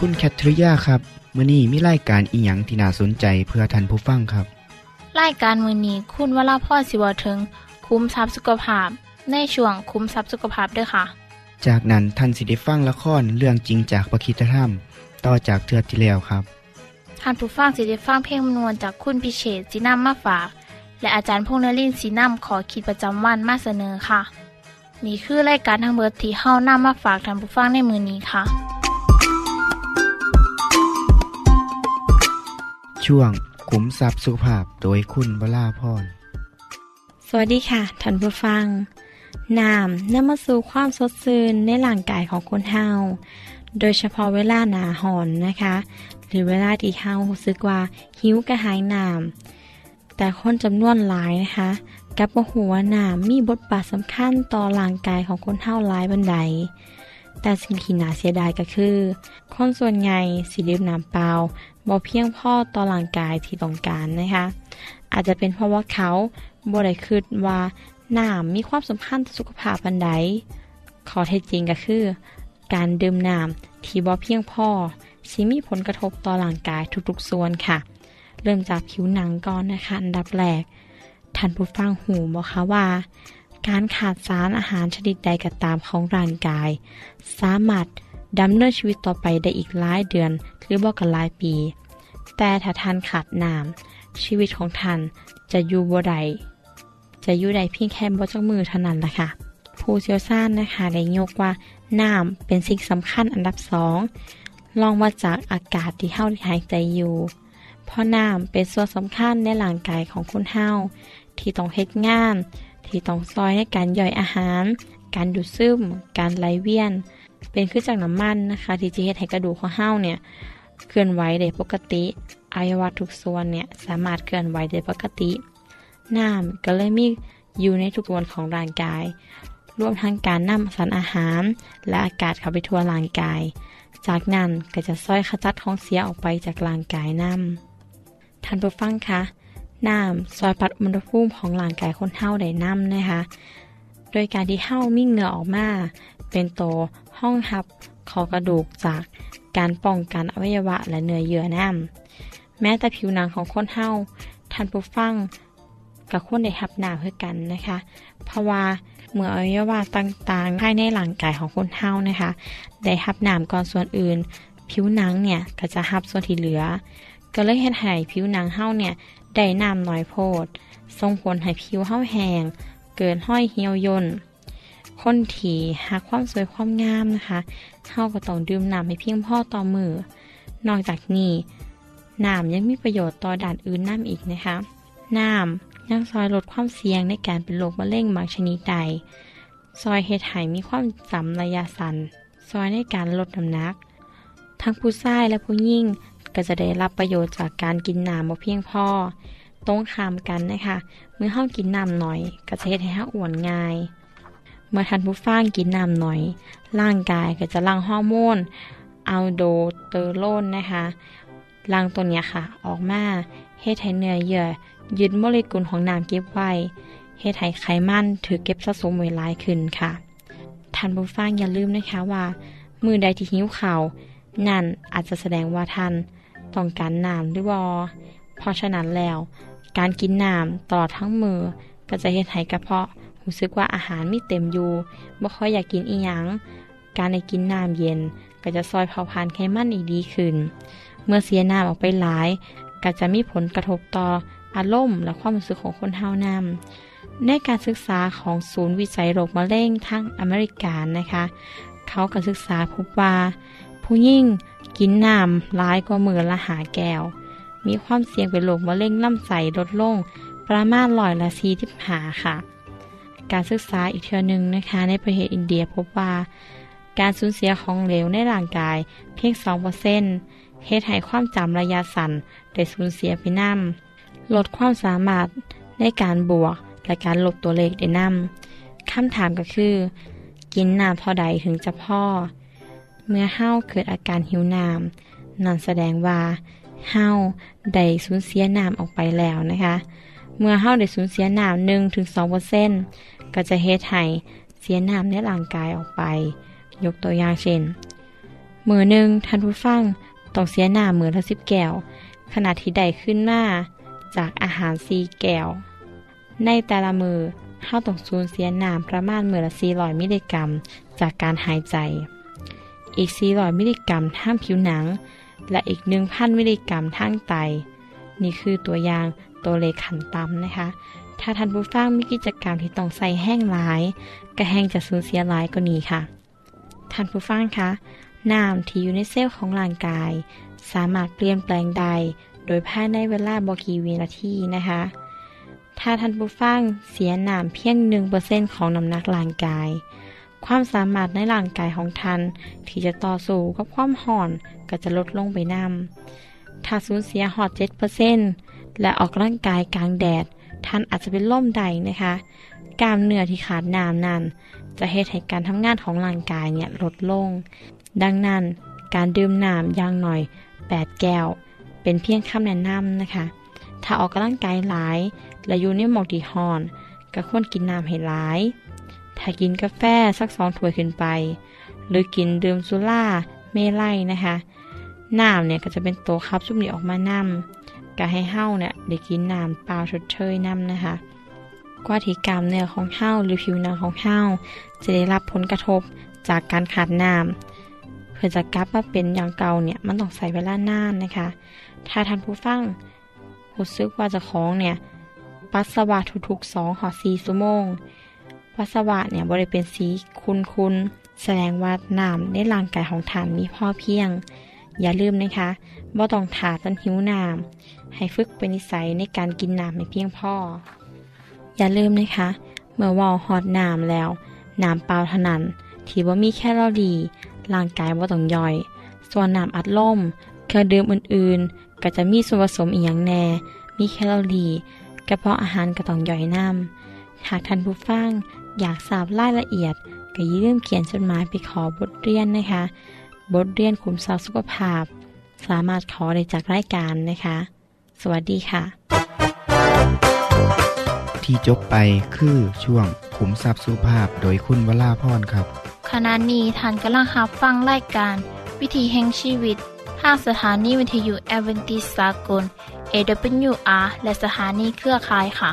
คุณแคทริยาครับมื้อนี้มีรายการอิหยังที่น่าสนใจเพื่อท่านผู้ฟังครับรายการมือนี้คุณวราพ่อสิเวาถึง คุ้มทรัพย์สุขภาพ ในช่วงคุ้มทรัพย์สุขภาพด้วยค่ะ จากนั้นท่านสิได้ฟังละครเรื่องจริงจากประคีตธรรม ต่อจากเทือกที่แล้วครับท่านผู้ฟังสิได้ฟังเพลงมนวนจากคุณพิเชษสีน้ำมาฝาก และอาจารย์พงษ์นรินทร์สีน้ำขอขีดประจำวันมาเสนอค่ะ นี่คือรายการทางเบิดที่เฮานำมาฝากท่านผู้ฟังในมือนี้ค่ะ ช่วงขุมทรัพย์สุภาพโดยคุณวราพรสวัสดีค่ะท่านผู้ฟังน้ำนำมาสู่ความสดชื่นในร่างกายของคนเฮาโดยเฉพาะเวลาหนาหอนนะคะ หรือเวลาที่เฮารู้สึกว่าหิวกระหายน้ำแต่คนจำนวนหลายนะคะกับบ่ฮู้ว่าน้ำมีบทบาทสำคัญต่อร่างกายของคนเฮาหลายบันได แต่สิ่งที่น่าเสียดายก็คือ คนส่วนใหญ่สิดื่มน้ำเปล่าบ่เพียงพอต่อร่างกายที่ต้องการนะคะ อาจจะเป็นเพราะว่าเขาบ่ได้คิดว่าน้ำมีความสำคัญต่อสุขภาพปานใดขอเท็จจริงก็คือ การดื่มน้ำที่บ่เพียงพอสิมีผลกระทบต่อร่างกายทุกๆส่วนค่ะ เริ่มจากผิวหนังก่อนนะคะ อันดับแรกท่านผู้ฟังหูบ่คะว่า การขาดสารอาหารชนิดใดก็ตามของร่างกาย สามารถดำเนินชีวิตต่อไปได้อีกหลายเดือน หรือบ่ก็หลายปี แต่ถ้าท่านขาดน้ำชีวิตของท่านจะอยู่บ่ได้จะอยู่ได้เพียงแค่บ่จักมือเท่านั้นล่ะค่ะ ผู้เชี่ยวชาญนะคะได้ยกว่าน้ำเป็นสิ่งสำคัญอันดับ2ลองวัดจากอากาศที่เฮาหายใจอยู่ เพราะน้ำเป็นส่วนสำคัญในร่างกายของคนเฮาที่ต้องเฮ็ดงาน ที่ต้องซอยในการย่อยอาหาร การดูดซึม การไหลเวียน เป็นคือจากน้ำมันนะคะ ที่จะเฮ็ดให้กระดูกของเฮาเนี่ยเคลื่อนไหวได้ปกติอวัยวะทุกส่วนเนี่ยสามารถเคลื่อนไหวได้ปกติ น้ำก็เลยมีอยู่ในทุกส่วนของร่างกาย รวมทั้งการนำสารอาหาร และอากาศเข้าไปทั่วร่างกาย จากนั้นก็จะซ้อยขจัดของเสียออกไปจากร่างกายนำท่านผู้ฟังคะ น้ำซอยปรับอุณหภูมิของร่างกายคนเฮาได้นำนะคะ โดยการที่เฮามีเหงื่อออกมา เป็นโตห้องหับขอกระดูกจากการป้องกันอวัยวะและเนื้อเยื่อน้ำแม้แต่ผิวหนังของคนเฮาท่านผู้ฟังกับคนได้รับหน้าคือกันนะคะ เพราะว่าเมื่ออวัยวะต่างๆภายในร่างกายของคนเฮานะคะ ได้รับหน้าก่อนส่วนอื่น ผิวหนังเนี่ยก็จะรับส่วนที่เหลือ ก็เลยเฮ็ดให้ผิวหนังเฮาเนี่ย ได้น้าน้อยโพดส่งผลให้ผิวเฮาแห้งเกินห้อยเหี่ยวย่นคนที่หักความสวยความงามนะคะเฮาก็ต้องดื่มน้าให้เพียงพอต่อมือ นอกจากนี้น้ำยังมีประโยชน์ต่อด่านอื่นน้ำอีกนะคะน้ำยังซอยลดความเสี่ยงในการเป็นโรคมะเร็งบางชนิดใด ซอยเฮ็ดให้มีความจำระยะสั้นซอยในการลดน้ำหนัก ทั้งผู้ชายและผู้หญิง ก็จะได้รับประโยชน์จากการกินน้ำบ่เพียงพอตรงข้ามกันนะคะเมื่อเฮากินน้ำหน้อย ก็จะเฮ็ดให้เฮาอ้วนง่าย เมื่อท่านผู้ฟังกินน้ำหน้อย ร่างกายก็จะหลั่งฮอร์โมนอัลโดเตอโรนนะคะลังตัวเนี้ยค่ะ ออกมาเฮ็ดให้เนื้อเยื่อยึดโมเลกุลของน้ำเก็บไว้เฮ็ดให้ไขมันถือเก็บสะสมไว้หลายขึ้นค่ะท่านผู้ฟังอย่าลืมนะคะว่า มือใดที่หิวเข้านั่นอาจจะแสดงว่าท่าน ต้องการน้ำหรือบ่เพราะฉะนั้นแล้ว การกินน้ำตลอดทั้งมือก็จะเฮ็ดให้กระเพาะรู้สึกว่าอาหารไมีเต็มอยู่บ่ค่อยอยากกินอีหยังการได้กินน้ำเย็น ก็จะซอยเผาผลาญไขมันอีกดีขึ้น เมื่อเสียน้ำออกไปหลาย ก็จะมีผลกระทบต่ออารมณ์และความรู้สึกของคนเฮานำในการศึกษาของศูนย์วิจัยโรคมะเร็งทั้งอเมริกานะคะ เขาก็ศึกษาพบว่า ผู้ยิ่ง กินน้ำร้ายกว่ามือละหาแก้ว มีความเสี่ยงเป็นโรคมะเร็งลำไส้ลดลง ประมาณร้อยละสี่ทิบหาค่ะ การศึกษาอีกเทือหนึ่งนะคะ ในประเทศอินเดียพบว่า การสูญเสียของเหลวในร่างกายเพียง2%เปอร์เซ็นต์เหตุให้ความจำระยะสั้นได้สูญเสียไปน้ำลดความสามารถในการบวกและการลบตัวเลขได้น้ำคำถามก็คือ กินน้ำเท่าใดถึงจะพ่อ เมื่อเฮาเกิดอาการหิวน้ำนั่นแสดงว่าเฮาได้สูญเสียน้ำออกไปแล้วนะคะ เมื่อเฮาได้สูญเสียน้ำหนึ่งถึงสองเปอร์เซ็นต์ก็จะเฮ็ดให้เสียน้ำในร่างกายออกไป ยกตัวอย่างเช่น มือหนึ่งท่านผู้ฟังต้องเสียน้ำมือละสิบแก้วขณะที่ได้ขึ้นมาจากอาหารซีแก้ว ในแต่ละมื้อเฮาต้องสูญเสียน้ำประมาณมื้อละ400มิลลิกรัม จากการหายใจ อีก 400 มิลลิกรัมทางผิวหนัง และอีก 1,000 มิลลิกรัมทางไต นี่คือตัวอย่างตัวเลขขั้นต่ำนะคะ ถ้าท่านผู้ฟังมีกิจกรรมที่ต้องใส่แห้งหลายก็แห้งจะสูญเสียหลายก็นี้ค่ะ ท่านผู้ฟังคะน้ำที่อยู่ในเซลล์ของร่างกาย สามารถเปลี่ยนแปลงได้โดยภายในเวลาบกี่วินาทีนะคะ ถ้าท่านผู้ฟังเสียน้ำเพียงหนึ่งเปอร์เซ็นของน้ำหนักร่างกาย ความสามารถในร่างกายของท่านที่จะต่อสู้กับความห่อนก็จะลดลงไปนำถ้าสูญเสียหอดเจ็ดเปอร์เซ็นและออกร่างกายกลางแดด ท่านอาจจะเป็นล่มใดนะคะกล้ามเนื้อที่ขาดน้ำนั้น จะเหตุให้การทำงานของร่างกายเนี่ยลดลง ดังนั้นการดื่มน้ำอย่างหน่อย 8 แก้ว เป็นเพียงคำแนะนำนะคะ ถ้าออกกำลังกายหลาย และอยู่ในหมอกที่ฮ้อน ก็ควรกินน้ำให้หลาย ถ้ากินกาแฟสักสองถ้วยขึ้นไป หรือกินดื่มสุราเมลัยนะคะน้ำเนี่ยก็จะเป็นตัวคับซุปนี้ออกมานำก็ให้เห้าเนี่ยได้กินน้ำเปล่าชดเชยน้ำนะคะกว่าที่กล้ามเนื้อของเห้าหรือผิวหนังของเห้าจะได้รับผลกระทบจากการขาดน้ำเพื่อจะกลับมาเป็นอย่างเก่าเนี่ยมันต้องใส่เวลานานนะคะ ถ้าท่านผู้ฟังรู้สึกว่าจะของเนี่ย ปัสสาวะทุกๆสองหอสี่ชั่วโมง ปัสสาวะเนี่ยบริเป็นสีคุณๆแสดงว่าน้ำในร่างกายของท่านมีพ่อเพียง อย่าลืมนะคะว่าต้องถาจนหิวน้ำให้ฝึกเป็นนิสัยในการกินน้ำให้เพียงพ่อ อย่าลืมนะคะ เมื่อวอลฮอตน้ำแล้วน้ำเปล่าเท่านั้นที่ว่ามีแคลอรี่ร่างกายว่าต้องย่อย ส่วนน้ำอัดลมเครื่องดื่มอื่นๆ ก็จะมีส่วนผสมอีกอย่างแน่ มีแคลอรี่กระเพาะอาหารก็ต้องย่อยน้ำ หากท่านผู้ฟังอยากทราบรายละเอียดก็อย่าลืมเขียนจดหมายไปขอบทเรียนนะคะ บทเรียนขุมทรัพย์สุขภาพ สามารถขอได้จากรายการนะคะ สวัสดีค่ะ ที่จบไปคือช่วงขุมทรัพย์สุภาพโดยคุณวราพรครับ ขณะนี้ท่านกำลังรับฟังรายการ วิธีแห่งชีวิตทางสถานีวิทยุแอเวนติสากล AWR และสถานีเครือข่ายค่ะ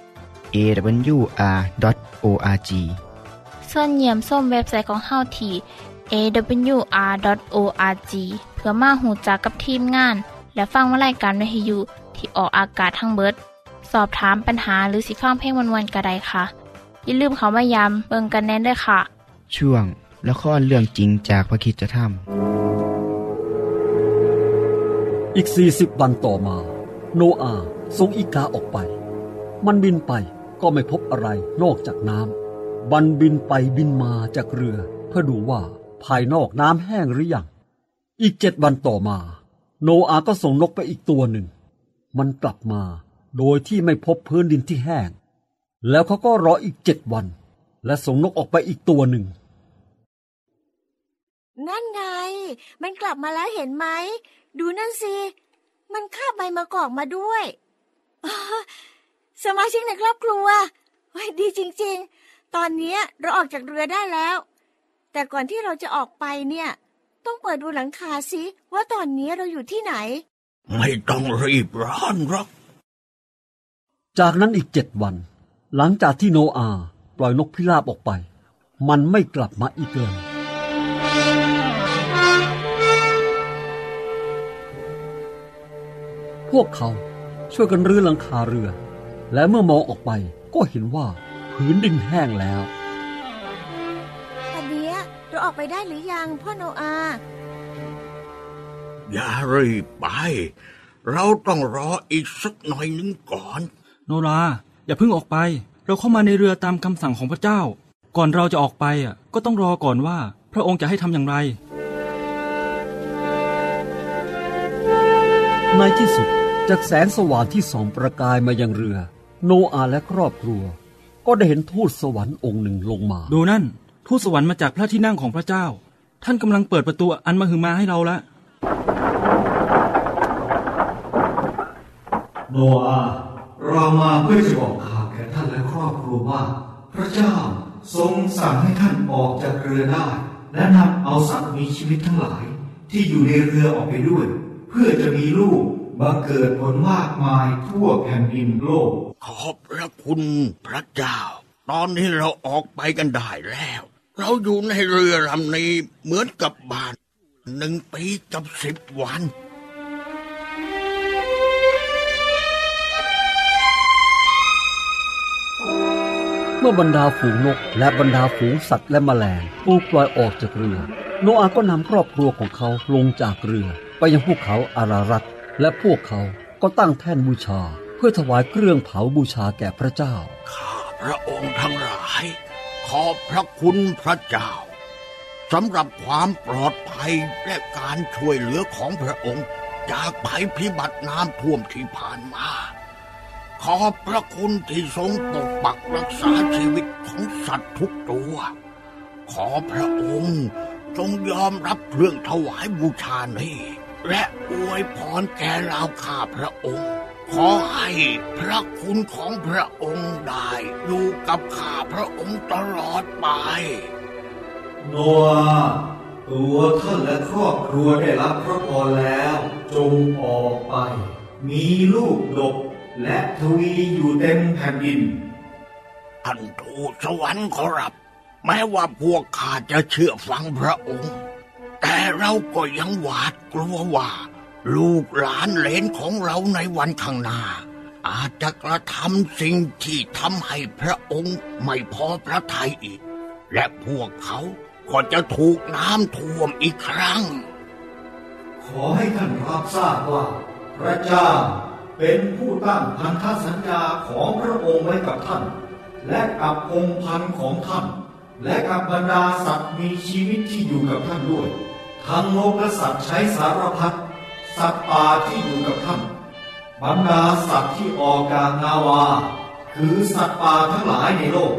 awr.org ส่วนเยี่ยมส้มเว็บไซต์ของเฮาที่ awr.org เพื่อมาหูจักกับทีมงาน และฟังวารายการวิทยุที่ออกอากาศทั้งเบิด สอบถามปัญหาหรือสิฟังเพลงวันๆกระไดค่ะ อย่าลืมเขามายามเบิงกันแน่นด้วยค่ะ ช่วงละครเรื่องจริงจากพระคิดจะทอีกสี่สิบวันต่อมา โนอาส่งอีกาออกไป มันบินไป ก็ไม่พบอะไรนอกจากน้ำมันบินไปบินมาจากเรือ เพื่อดูว่าภายนอกน้ำแห้งหรือยัง อีกเจ็ดวันต่อมา โนอาก็ส่งนกไปอีกตัวหนึ่ง มันกลับมาโดยที่ไม่พบพื้นดินที่แห้ง แล้วเขาก็รออีกเจ็ดวัน และส่งนกออกไปอีกตัวหนึ่ง นั่นไง มันกลับมาแล้วเห็นไหม ดูนั่นสิ มันคาบใบมะกอกมาด้วย สมาชิกในครอบครัวเฮ้ยดีจริง ๆ ตอนเนี้ยเราออกจากเรือได้แล้ว แต่ก่อนที่เราจะออกไปเนี่ย ต้องเปิดดูหลังคาสิว่าตอนนี้เราอยู่ที่ไหน ไม่ต้องรีบร้อนหรอก จากนั้นอีกเจ็ดวัน หลังจากที่โนอาห์ปล่อยนกพิราบออกไป มันไม่กลับมาอีกเลยพวกเขาช่วยกันรื้อหลังคาเรือ และเมื่อมองออกไปก็เห็นว่าผืนดินแห้งแล้วตอนเนี้ยเราออกไปได้หรือยังพ่อโนอา อย่ารีบไป เราต้องรออีกสักหน่อยหนึงก่อน โนรา อย่าเพิ่งออกไป เราเข้ามาในเรือตามคำสั่งของพระเจ้า ก่อนเราจะออกไปอะก็ต้องรอก่อนว่า พระองค์จะให้ทำอย่างไร ในที่สุดจากแสงสว่างที่ส่องประกายมายังเรือ โนอาห์และครอบครัว ก็ได้เห็นทูตสวรรค์องค์หนึ่งลงมา ดูนั่น ทูตสวรรค์มาจากพระที่นั่งของพระเจ้า ท่านกำลังเปิดประตูอันมหึมาให้เราละโนอาห์เรามาเพื่อจะบอกข่าวแก่ท่านและครอบครัวว่า พระเจ้าทรงสั่งให้ท่านออกจากเรือได้ และนำเอาสัตว์มีชีวิตทั้งหลาย ที่อยู่ในเรือออกไปด้วย เพื่อจะมีลูกบังเกิดผลมากมายทั่วแผ่นดินโลก ขอบพระคุณพระเจ้า ตอนนี้เราออกไปกันได้แล้ว เราอยู่ในเรือลำนี้เหมือนกับบ้านหนึ่งปีกับสิบวันเมื่อบรรดาฝูงนกและบรรดาฝูงสัตว์และแมลงถูกปล่อยออกจากเรือ โนอาห์ก็นำครอบครัวของเขาลงจากเรือ ไปยังภูเขาอารารัตและพวกเขาก็ตั้งแท่นบูชา พื่อถวายเครื่องเผาบูชาแก่พระเจ้า ข้าพระองค์ทั้งหลาย ขอบพระคุณพระเจ้าสำหรับความปลอดภัยและการช่วยเหลือของพระองค์จากภัยพิบัติน้ำท่วมที่ผ่านมา ขอบพระคุณที่ทรงปกปักรักษาชีวิตของสัตว์ทุกตัว ขอพระองค์จงยอมรับเครื่องถวายบูชานี้และอวยพรแก่เราข้าพระองค์ ขอให้พระคุณของพระองค์ได้อยู่กับข้าพระองค์ตลอดไป โนอาห์ตัวท่านและครอบครัวได้รับพระพรแล้ว จงออกไป มีลูกดกและทวีอยู่เต็มแผ่นดินท่านทูตสวรรค์ขอรับ แม้ว่าพวกข้าจะเชื่อฟังพระองค์ แต่เราก็ยังหวาดกลัวว่า ลูกหลานเหลนของเราในวันข้างหน้า อาจจะกระทำสิ่งที่ทำให้พระองค์ไม่พอพระทัยอีก และพวกเขาก็จะถูกน้ำท่วมอีกครั้ง ขอให้ท่านรับทราบว่า พระเจ้าเป็นผู้ตั้งพันธสัญญาของพระองค์ไว้กับท่าน และกับองค์พันของท่าน และกับบรรดาสัตว์มีชีวิตที่อยู่กับท่านด้วย ทั้งนกและสัตว์ใช้สารพัด สัตว์ป่าที่อยู่กับท่านบรรดาสัตว์ที่ออกจากนาวา คือสัตว์ป่าทั้งหลายในโลก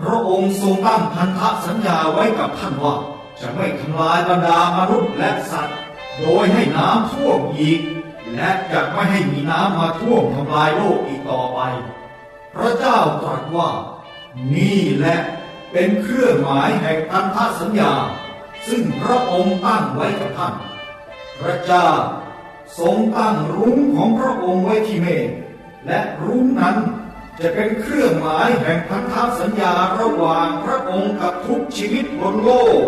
พระองค์ทรงตั้งพันธสัญญาไว้กับท่านว่า จะไม่ทำลายบรรดามนุษย์และสัตว์ โดยให้น้ำท่วมอีก และจะไม่ให้มีน้ำมาท่วมทำลายโลกอีกต่อไป พระเจ้าตรัสว่า นี่แหละเป็นเครื่องหมายแห่งพันธสัญญา ซึ่งพระองค์ตั้งไว้กับท่าน พระเจ้าทรงตั้งรุ้งของพระองค์ไว้ที่เมฆและรุ้งนั้นจะเป็นเครื่องหมายแห่งพันธสัญญาระหว่างพระองค์กับทุกชีวิตบนโลก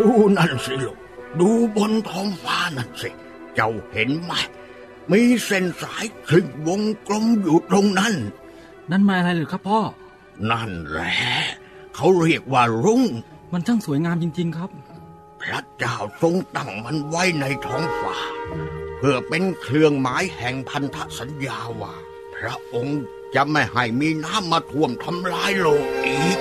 ดูนั่นสิลูกดูบนท้องฟ้านั่นสิ เจ้าเห็นไหม มีเส้นสายครึ่งวงกลมอยู่ตรงนั้น นั่นมาอะไรหรือครับพ่อ นั่นแหละเขาเรียกว่ารุง้ง มันช่างสวยงามจริง ๆ ครับ พระเจ้าทรงตั้งมันไว้ในท้องฟ้า เพื่อเป็นเครื่องหมายแห่งพันธสัญญาว่า พระองค์จะไม่ให้มีน้ำมาท่วมทำลายโลกอีก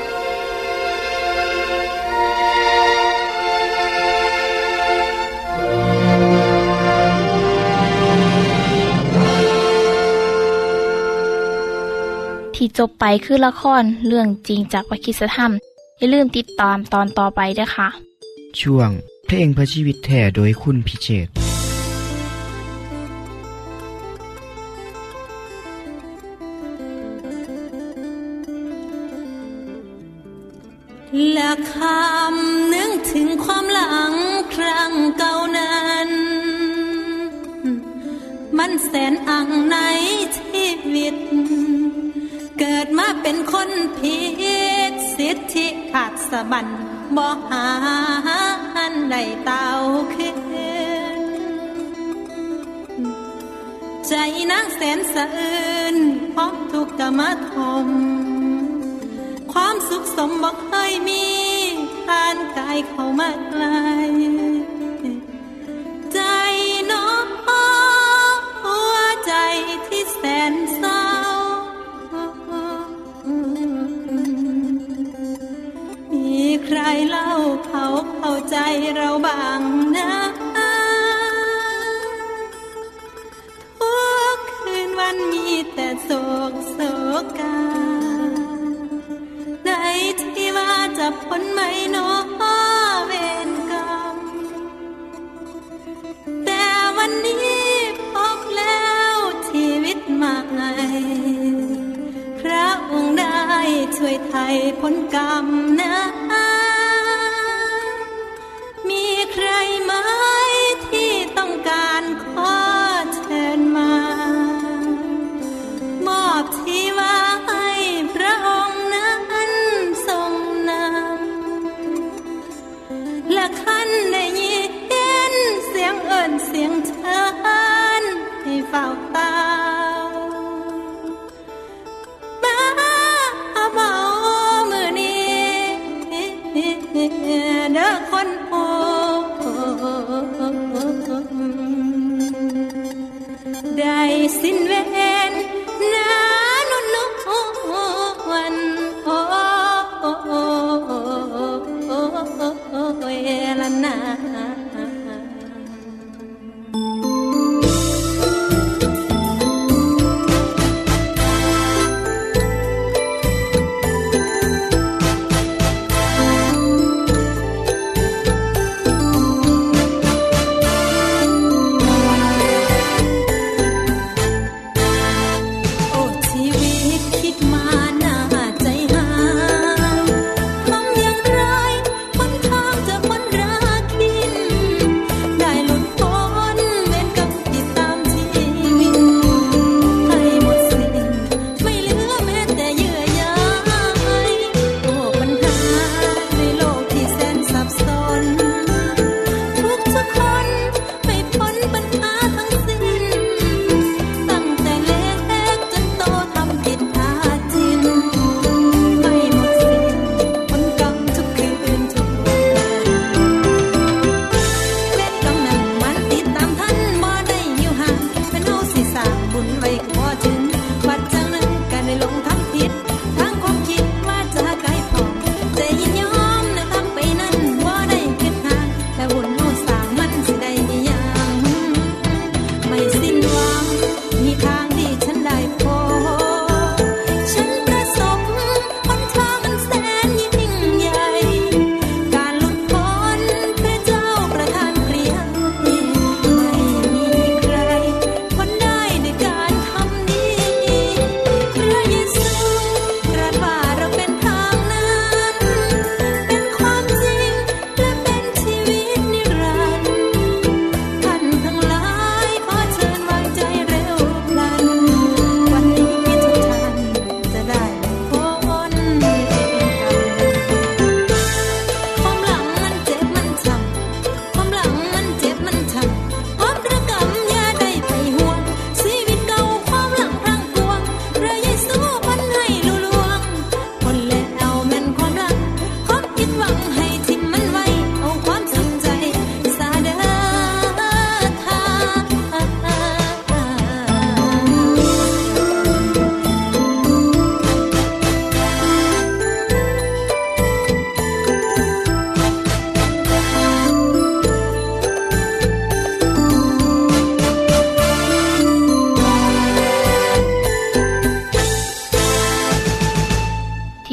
ที่จบไปคือละครเรื่องจริงจากวิคิสธรรม อย่าลืมติดตามตอนต่อไปด้วยค่ะ ช่วงเพลงพระชีวิตแท่โดยคุณพิเชษและคำนึกถึงความหลังครั้งเก่านั้น มันแสนอังในชีวิต เกิดมาเป็นคนผิดสิทธิขาดสะบันบ่หาอันใดเต้าขึ้นใจนักแสนสะอื่นพร้อมทุกข์กะมทม ความสุขสมบอกเคยมีผ่านกายเข้ามาไกล เล่าเขาเข้าใจเราบ้างนะทุกคืนวันมีแต่โศกโศกาในที่ว่าจะพ้นไหมเนอเวรกรรมแต่วันนี้พบแล้วชีวิตใหม่พระองค์ได้ช่วยไทยพ้นกรรมนะ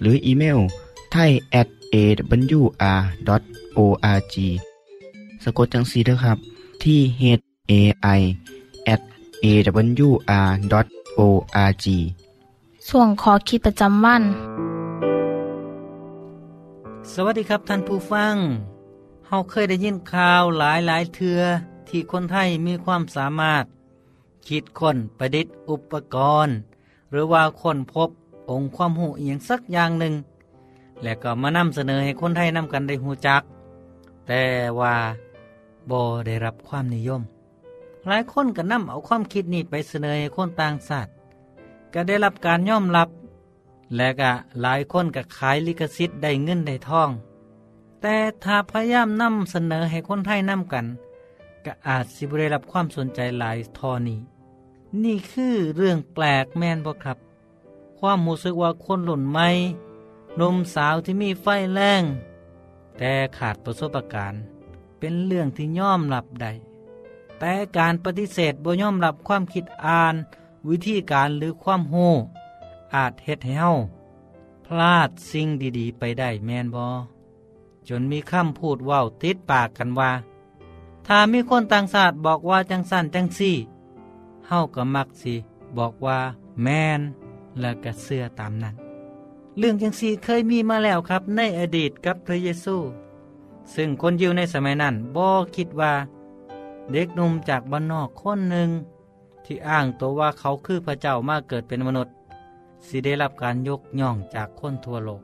หรืออีเมลไทย at awr.org สะกดจังสีนะครับที่ h a i at awr.org ส่วนขอคิดประจำวัน สวัสดีครับท่านผู้ฟังเฮาเคยได้ยินข่าวหลายหลายเทือที่คนไทยมีความสามารถ คิดค้นประดิษฐ์อุปกรณ์ หรือว่าค้นพบ องค์ความหูเอียงสักอย่างหนึ่ง และก็มานำเสนอให้คนไทยนำกันได้หูจัก แต่ว่าบ่ได้รับความนิยม หลายคนก็นำเอาความคิดนี้ไปเสนอให้คนต่างชาติก็ได้รับการยอมรับ และก็หลายคนก็ขายลิขสิทธิ์ได้เงินได้ทอง แต่ถ้าพยายามนำเสนอให้คนไทยนำกัน ก็อาจสิบได้รับความสนใจหลายทอนี้ นี่คือเรื่องแปลกแม่นบ่ครับ ความรู้สึกว่าคนหล่นไม่นมสาวที่มีไฟแรงแต่ขาดประสบการณ์ เป็นเรื่องที่ย่อมรับได้แต่การปฏิเสธบ่ย่อมรับความคิดอ่าน วิธีการหรือความโหอาจเฮ็ดให้เฮาพลาดสิ่งดีๆ ไปได้แมนบอจนมีคำพูดว่าวติดปากกันว่า ถ้ามีคนต่างชาติบอกว่าจังสันจังซี่เฮาก็มักสิ บอกว่า แมน และก็เสื้อตามนั้น เรื่องจังซี่เคยมีมาแล้วครับ ในอดีตกับพระเยซู ซึ่งคนยิวในสมัยนั้นบ่คิดว่า เด็กหนุ่มจากบ้านนอกคนหนึ่ง ที่อ้างตัวว่าเขาคือพระเจ้ามาเกิดเป็นมนุษย์สิได้รับการยกย่องจากคนทั่วโลก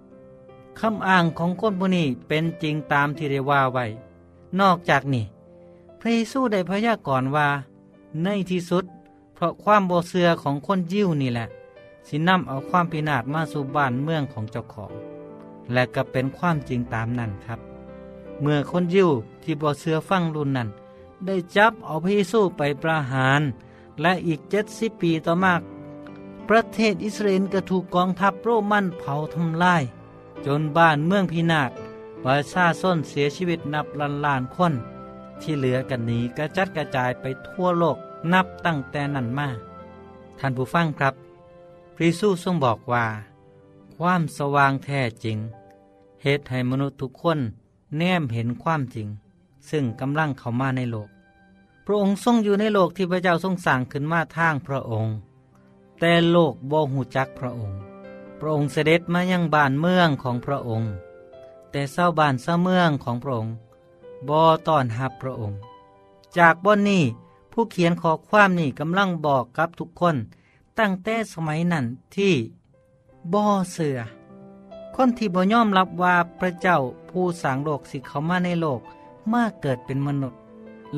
คำอ้างของคนผู้นี้เป็นจริงตามที่ได้ว่าไว้ นอกจากนี้ พระเยซูได้พยากรณ์ว่า ในที่สุด เพราะความโบเสือของคนยิวนี่แหละ สินำเอาความพินาศมาสู่บ้านเมืองของเจ้าของ และก็เป็นความจริงตามนั้นครับ เมื่อคนยิวที่บ่เสือฟังรุ่นนั้น ได้จับเอาพระเยซูไปประหาร และอีกเจ็ดสิบปีต่อมาประเทศอิสราเอลก็ถูกกองทัพโรมันเผาทำลาย จนบ้านเมืองพินาศประชาชนเสียชีวิตนับล้านล้านคน ที่เหลือกันนี้กระจัดกระจายไปทั่วโลกนับตั้งแต่นั้นมา ท่านผู้ฟังครับ ระเยซูทรงบอกว่า ความสว่างแท้จริง เหตุให้มนุษย์ทุกคนแนมเห็นความจริง ซึ่งกำลังเข้ามาในโลก พระองค์ทรงอยู่ในโลกที่พระเจ้าทรงสร้างขึ้นมาทางพระองค์ แต่โลกบ่หูจักพระองค์ พระองค์เสด็จมายังบ้านเมืองของพระองค์ แต่เศร้าบ้านเศร้าเมืองของพระองค์บ่ต้อนรับพระองค์ จากบนนี้ผู้เขียนขอความนี้กำลังบอกกับทุกคน ตั้งแต่สมัยนั้นที่บ่อเสือ คนที่บ่ยอมรับว่าพระเจ้าผู้สร้างโลกสิเขามาในโลกมาเกิดเป็นมนุษย์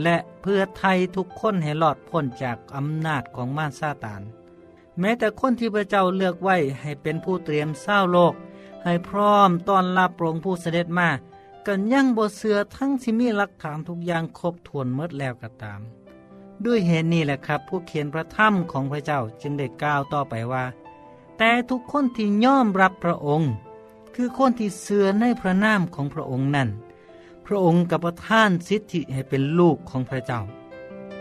และเพื่อไทยทุกคนให้หลอดพ้นจากอำนาจของมารซาตาน แม้แต่คนที่พระเจ้าเลือกไว้ให้เป็นผู้เตรียมเศร้าโลก ให้พร้อมต้อนรับพระองค์ผู้เสด็จมากันยังบ่เสือทั้งที่มีหลักฐานทุกอย่างครบถ้วนเมดแล้วก็ตาม ด้วยเหตุนี้แหละครับ ผู้เขียนพระธรรมของพระเจ้าจึงได้กล่าวต่อไปว่า แต่ทุกคนที่ย่อมรับพระองค์ คือคนที่เสือในพระนามของพระองค์นั้น พระองค์กับประทานสิทธิให้เป็นลูกของพระเจ้า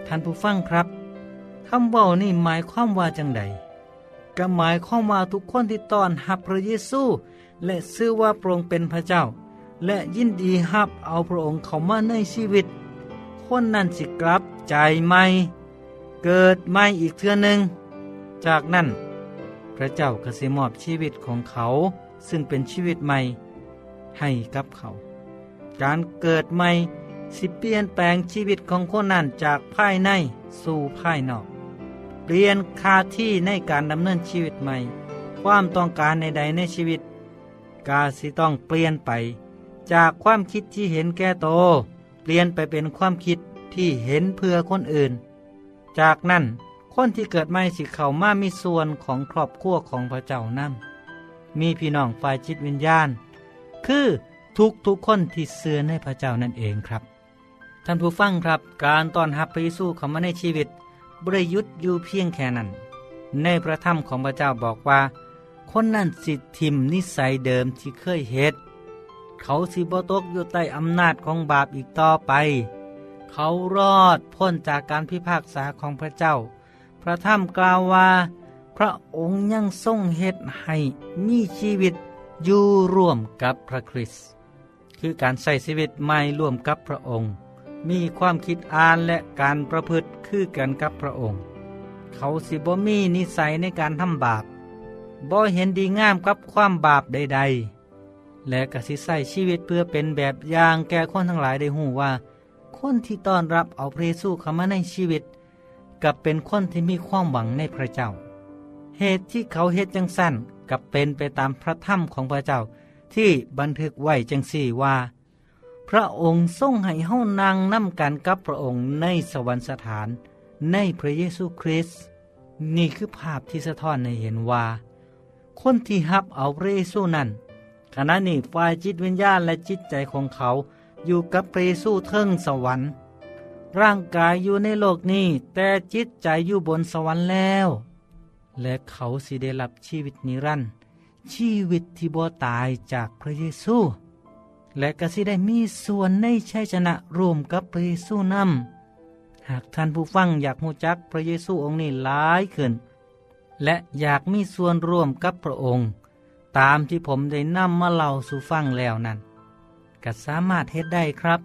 ท่านผู้ฟังครับคำเว่านี่หมายความว่าจังใดก็หมายความว่าทุกคนที่ต้อนรับพระเยซู และซื่อว่าพระองค์เป็นพระเจ้า และยินดีรับเอาพระองค์เข้ามาในชีวิต คนนั้นสิกลับ ใจใหม่เกิดใหม่อีกเทื่อหนึ่ง จากนั้น พระเจ้าก็สิมอบชีวิตของเขา ซึ่งเป็นชีวิตใหม่ให้กับเขา การเกิดใหม่สิเปลี่ยนแปลงชีวิตของคนนั้นจากภายในสู่ภายนอกเปลี่ยนคาที่ในการดำเนินชีวิตใหม่ ความต้องการในใดในชีวิต กาสิต้องเปลี่ยนไป จากความคิดที่เห็นแก่โต เปลี่ยนไปเป็นความคิด ที่เห็นเพื่อคนอื่น จากนั้นคนที่เกิดใหม่สิเขามามีส่วนของครอบครัวของพระเจ้านั่นมีพี่น้องฝ่ายจิตวิญญาณ คือทุกทุกคนที่เสื่อในพระเจ้านั่นเองครับ ท่านผู้ฟังครับ การต้อนรับพระเยซูเข้ามาในชีวิตบริยุทธ์อยู่เพียงแค่นั้น ในพระธรรมของพระเจ้าบอกว่า คนนั้นสิทิมนิสัยเดิมที่เคยเหตุเขาสิบตกอยู่ใต้อำนาจของบาปอีกต่อไป เขารอดพ้นจากการพิพากษาของพระเจ้า พระธรรมกล่าวว่า พระองค์ยังทรงเหตุให้มีชีวิตอยู่ร่วมกับพระคริสต์คือการใส่ชีวิตใหม่ร่วมกับพระองค์ มีความคิดอ่านและการประพฤติคือกันกับพระองค์ เขาสิบ่มีนิสัยในการทำบาปบ่เห็นดีงามกับความบาปใด ๆ และกสิใส่ชีวิตเพื่อเป็นแบบอย่างแก่คนทั้งหลายได้หูว่า คนที่ต้อนรับเอาพระเยซูเข้ามาในชีวิต กับเป็นคนที่มีความหวังในพระเจ้า เหตุที่เขาเฮ็ดจังสั้นกับเป็นไปตามพระธรรมของพระเจ้าที่บันทึกไว้จังสี่ว่า พระองค์ทรงให้เฮานางนำกันกับพระองค์ในสวรรคสถานในพระเยซูคริสต์นี่คือภาพที่สะท้อนให้เห็นว่า คนที่ฮับเอาพระเยซูนั้นขณะนี้ฝ่ายจิตวิญญาณและจิตใจของเขา อยู่กับพระเยซูเทิงสวรรค์ ร่างกายอยู่ในโลกนี้ แต่จิตใจอยู่บนสวรรค์แล้ว และเขาสิได้รับชีวิตนิรันดร์ชีวิตที่บ่ตายจากพระเยซู และก็สิได้มีส่วนในชัยชนะร่วมกับพระเยซูนำหากท่านผู้ฟังอยากหูจักพระเยซูองค์นี้หลายขึ้น และอยากมีส่วนร่วมกับพระองค์ ตามที่ผมได้นำมาเล่าสู่ฟังแล้วนั้น ก็สามารถเฮ็ดได้ครับ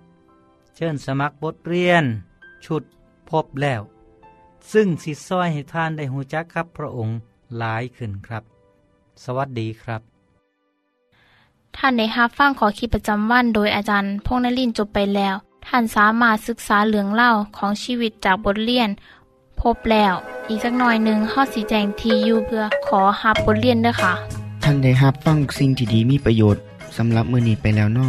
เชิญสมัครบทเรียน ชุดพบแล้ว ซึ่งสิซอยให้ท่านได้หูจักครับพระองค์หลายขึ้นครับ สวัสดีครับ ท่านได้รับฟังขอคิดประจำวันโดยอาจารย์พงษ์นลินทร์จบไปแล้ว ท่านสามารถศึกษาเรื่องเล่าของชีวิตจากบทเรียน พบแล้ว อีกสักหน่อยหนึ่งข้อสีแจงทียูเพื่อขอฮับบทเรียนด้วยค่ะ ท่านได้รับฟังสิ่งที่ดีมีประโยชน์สำหรับมือนี้ไปแล้วนอ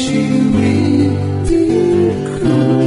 you made me cry.